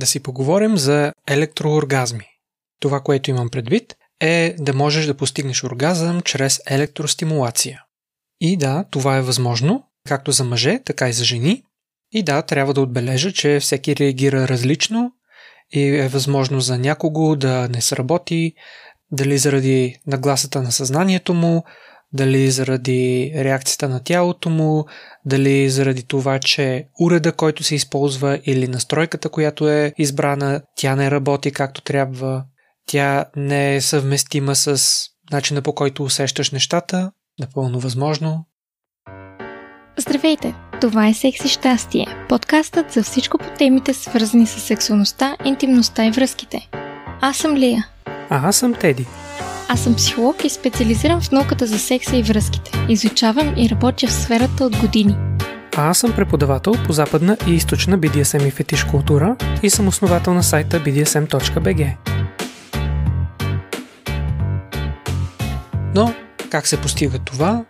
да си поговорим за електрооргазми. Това, което имам предвид, е да можеш да постигнеш оргазъм чрез електростимулация. И да, това е възможно, както за мъже, така и за жени. И да, трябва да отбележа, че всеки реагира различно и е възможно за някого да не сработи, дали заради нагласата на съзнанието му, дали заради реакцията на тялото му, дали заради това, че уреда, който се използва или настройката, която е избрана, тя не работи както трябва, тя не е съвместима с начина по който усещаш нещата, напълно възможно. Здравейте! Това е Секси щастие, подкастът за всичко по темите свързани с сексуалността, интимността и връзките. Аз съм Лия. А аз съм Теди. Аз съм психолог и специализирам в науката за секса и връзките. Изучавам и работя в сферата от години. А аз съм преподавател по западна и източна BDSM и фетиш култура и съм основател на сайта bdsm.bg. Но как се постига това?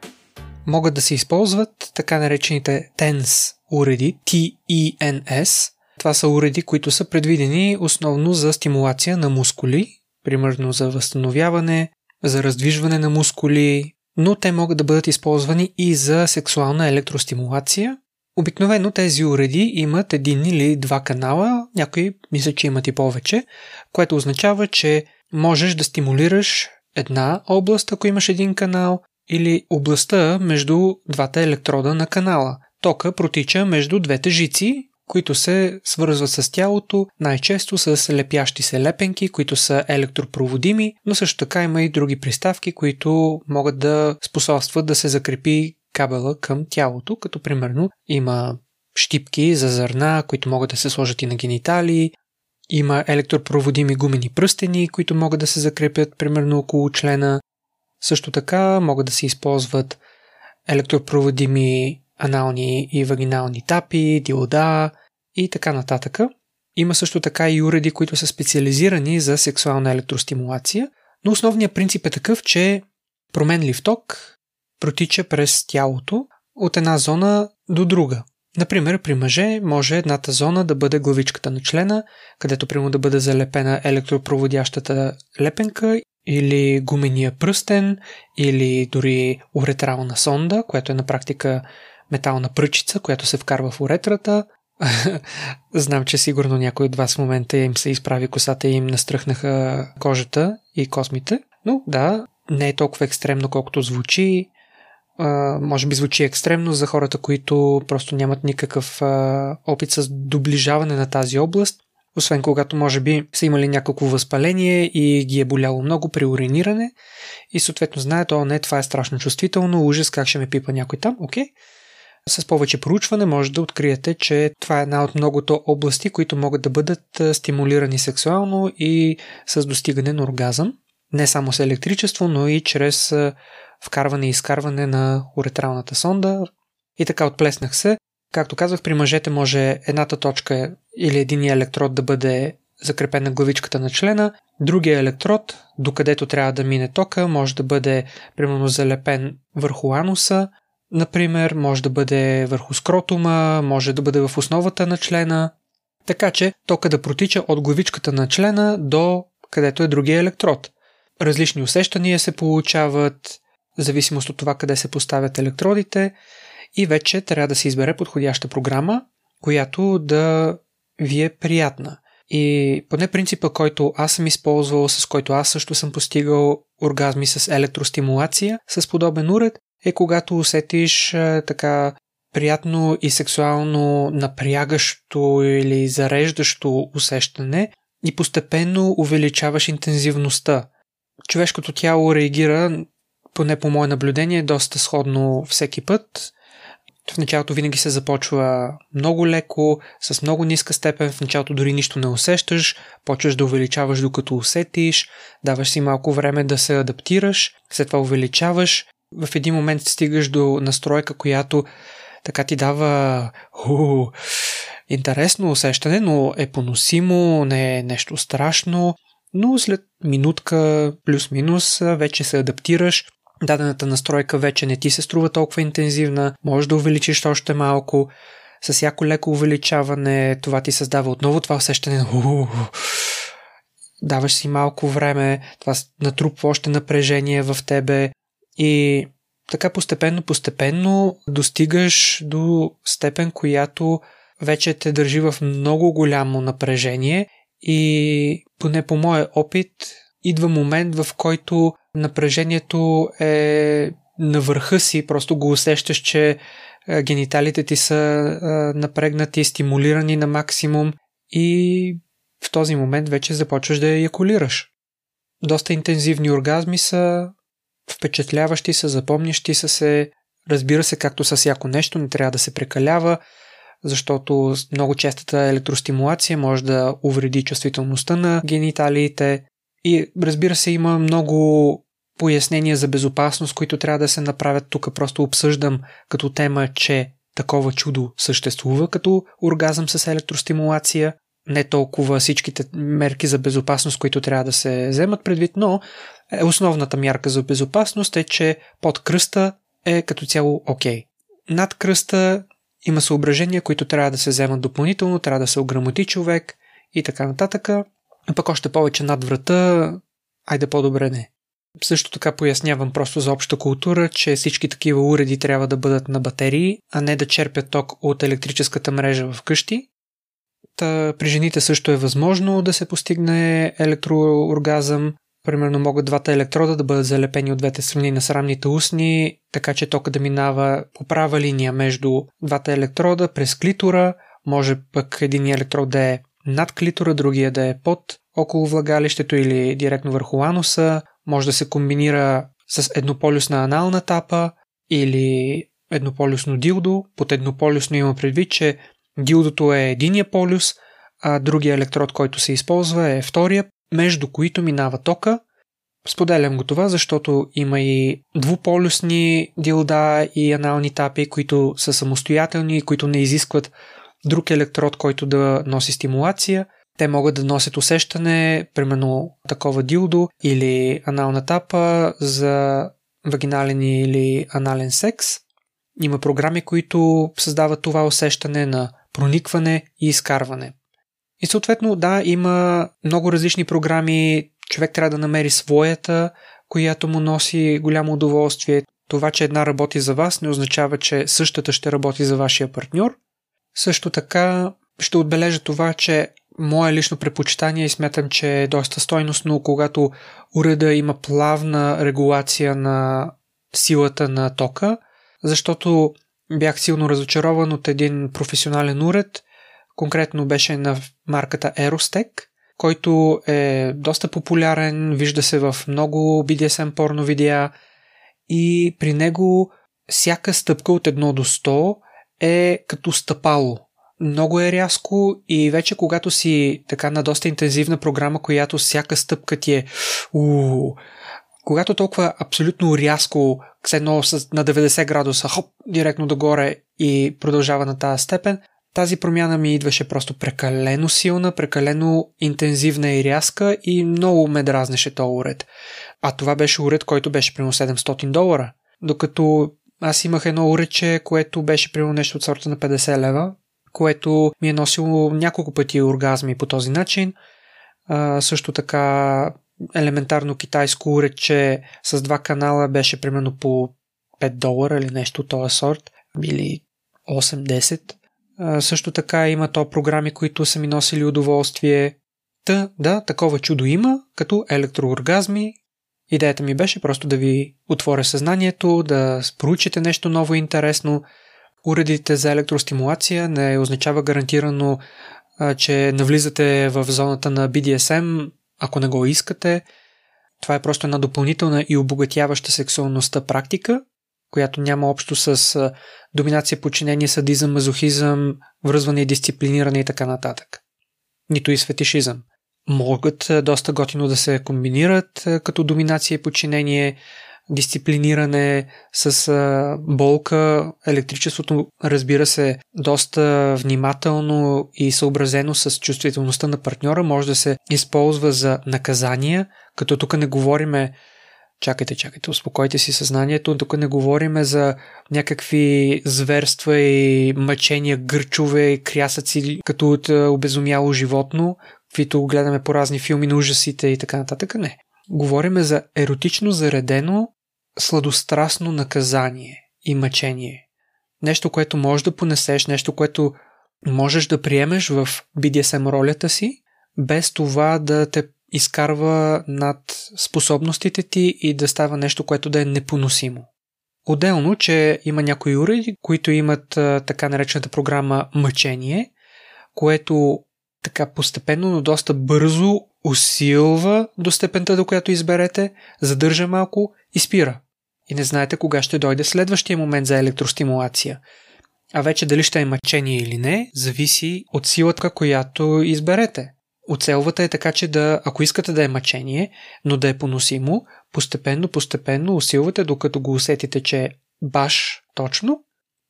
Могат да се използват така наречените TENS уреди, T-E-N-S. Това са уреди, които са предвидени основно за стимулация на мускули, примерно за възстановяване, за раздвижване на мускули, но те могат да бъдат използвани и за сексуална електростимулация. Обикновено тези уреди имат един или два канала, някои мисля, че имат и повече, което означава, че можеш да стимулираш една област, ако имаш един канал, или областта между двата електрода на канала. Тока протича между двете жици, които се свързват с тялото, най-често с лепящи се лепенки, които са електропроводими, но също така има и други приставки, които могат да способстват да се закрепи кабела към тялото, като примерно има щипки за зърна, които могат да се сложат и на гениталии, има електропроводими гумени пръстени, които могат да се закрепят примерно около члена. Също така могат да се използват електропроводими анални и вагинални тапи, диода и така нататък. Има също така и уреди, които са специализирани за сексуална електростимулация, но основният принцип е такъв, че променлив ток протича през тялото от една зона до друга. Например, при мъже може едната зона да бъде главичката на члена, където прямо да бъде залепена електропроводящата лепенка или гумения пръстен, или дори уретрална сонда, която е на практика метална пръчица, която се вкарва в уретрата. Знам, че сигурно някой от вас в момента им се изправи косата и им настръхнаха кожата и космите. Но да, не е толкова екстремно, колкото звучи може би звучи екстремно за хората, които просто нямат никакъв а, опит с доближаване на тази област, освен когато може би са имали някакво възпаление и ги е боляло много при уриниране и съответно знаят, о не, това е страшно чувствително, ужас, как ще ме пипа някой там, окей. С повече проучване може да откриете, че това е една от многото области, които могат да бъдат стимулирани сексуално и с достигане на оргазъм. Не само с електричество, но и чрез вкарване и изкарване на уретралната сонда. И така отплеснах се. Както казах, при мъжете може едната точка или един електрод да бъде закрепен на главичката на члена, другия електрод, докъдето трябва да мине тока, може да бъде примерно залепен върху ануса, например, може да бъде върху скротума, може да бъде в основата на члена, така че тока да протича от главичката на члена до където е другия електрод. Различни усещания се получават, в зависимост от това къде се поставят електродите и вече трябва да се избере подходяща програма, която да ви е приятна. И поне принципа, който аз съм използвал, с който аз също съм постигал оргазми с електростимулация, с подобен уред, е когато усетиш е, така приятно и сексуално напрягащо или зареждащо усещане и постепенно увеличаваш интензивността. Човешкото тяло реагира поне по мое наблюдение, доста сходно всеки път. В началото винаги се започва много леко, с много ниска степен, в началото дори нищо не усещаш, почваш да увеличаваш докато усетиш, даваш си малко време да се адаптираш, след това увеличаваш, в един момент стигаш до настройка, която така ти дава ху, интересно усещане, но е поносимо, не е нещо страшно, но след минутка плюс-минус вече се адаптираш, дадената настройка вече не ти се струва толкова интензивна, можеш да увеличиш още малко, с всяко леко увеличаване това ти създава отново това усещане на даваш си малко време, това натрупва още напрежение в тебе и така постепенно, постепенно достигаш до степен, която вече те държи в много голямо напрежение и поне по моя опит идва момент, в който напрежението е на върха си, просто го усещаш, че гениталите ти са напрегнати, стимулирани на максимум и в този момент вече започваш да еякулираш. Доста интензивни оргазми са, впечатляващи са, запомнящи са се, разбира се, както с всяко нещо, не трябва да се прекалява, защото много честата електростимулация може да увреди чувствителността на гениталиите и разбира се има много пояснения за безопасност, които трябва да се направят. Тук просто обсъждам като тема, че такова чудо съществува като оргазъм с електростимулация. Не толкова всичките мерки за безопасност, които трябва да се вземат предвид, но основната мярка за безопасност е, че под кръста е като цяло окей. Okay. Над кръста има съображения, които трябва да се вземат допълнително, трябва да се ограмоти човек и така нататък. Пък още повече над врата, айде по-добре не. Също така пояснявам просто за обща култура, че всички такива уреди трябва да бъдат на батерии, а не да черпят ток от електрическата мрежа в къщи. Та, при жените също е възможно да се постигне електрооргазъм. Примерно могат двата електрода да бъдат залепени от двете страни на срамните устни, така че тока да минава по права линия между двата електрода през клитора. Може пък един електрод да е над клитора, другия да е под около влагалището или директно върху ануса. Може да се комбинира с еднополюсна анална тапа или еднополюсно дилдо. Под еднополюсно има предвид, че дилдото е единия полюс, а другия електрод, който се използва е втория, между които минава тока. Споделям го това, защото има и двуполюсни дилда и анални тапи, които са самостоятелни, които не изискват друг електрод, който да носи стимулация – те могат да носят усещане, примерно такова дилдо или анална тапа за вагинален или анален секс. Има програми, които създават това усещане на проникване и изкарване. И съответно, да, има много различни програми. Човек трябва да намери своята, която му носи голямо удоволствие. Това, че една работи за вас, не означава, че същата ще работи за вашия партньор. Също така ще отбележа това, че мое лично предпочитание и смятам, че е доста стойностно, когато уреда има плавна регулация на силата на тока, защото бях силно разочарован от един професионален уред, конкретно беше на марката Aerostec, който е доста популярен, вижда се в много BDSM порно видеа и при него всяка стъпка от 1 до 100 е като стъпало. Много е рязко и вече когато си така на доста интензивна програма, която всяка стъпка ти е уу, когато толкова абсолютно рязко, с едно на 90 градуса, хоп, директно догоре и продължава на тази степен, тази промяна ми идваше просто прекалено силна, прекалено интензивна и рязка и много ме дразнеше този уред. А това беше уред, който беше примерно 700 долара. Докато аз имах едно уредче, което беше примерно нещо от сорта на 50 лева, което ми е носило няколко пъти оргазми по този начин. А, също така елементарно китайско урече с два канала беше примерно по 5 долара или нещо от този сорт, или 8-10. Също така има то програми, които са ми носили удоволствие. Та, да, такова чудо има, като електрооргазми. Идеята ми беше просто да ви отворя съзнанието, да проучите нещо ново и интересно – уредите за електростимулация не означава гарантирано, че навлизате в зоната на BDSM, ако не го искате. Това е просто една допълнителна и обогатяваща сексуалността практика, която няма общо с доминация, подчинение, садизъм, мазохизъм, връзване и дисциплиниране и така нататък. Нито и светишизъм. Могат доста готино да се комбинират като доминация и подчинение, дисциплиниране, с болка. Електричеството, разбира се, доста внимателно и съобразено с чувствителността на партньора може да се използва за наказания, като тук не говориме Чакайте, чакайте, успокойте си съзнанието. Тук не говориме за някакви зверства и мъчения, гърчове, крясъци, като от е, обезумяло животно, каквито гледаме по разни филми на ужасите и така нататък. Не. Говориме за еротично заредено, сладострастно наказание и мъчение. Нещо, което можеш да понесеш, нещо, което можеш да приемеш в BDSM ролята си, без това да те изкарва над способностите ти и да става нещо, което да е непоносимо. Отделно, че има някои уреди, които имат така наречената програма мъчение, което така постепенно, но доста бързо усилва до степента, до която изберете, задържа малко и спира. И не знаете кога ще дойде следващия момент за електростимулация. А вече дали ще е мъчение или не, зависи от силата, която изберете. Оцелвата е така, че да, ако искате да е мъчение, но да е поносимо, постепенно, постепенно усилвате, докато го усетите, че е баш точно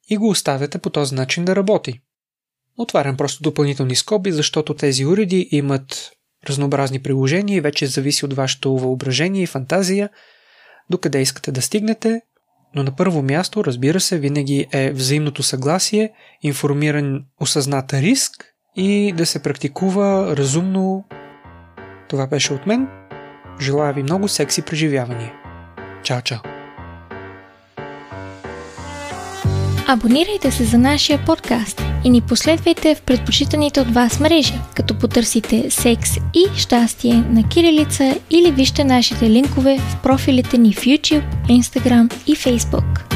и го оставяте по този начин да работи. Отварям просто допълнителни скоби, защото тези уреди имат разнообразни приложения и вече зависи от вашето въображение и фантазия, докъде искате да стигнете, но на първо място, разбира се, винаги е взаимното съгласие, информиран осъзнат риск и да се практикува разумно. Това беше от мен. Желая ви много секси преживявания. Чао, чао! Абонирайте се за нашия подкаст и ни последвайте в предпочитаните от вас мрежи, като потърсите секс и щастие на кирилица или вижте нашите линкове в профилите ни в YouTube, Instagram и Facebook.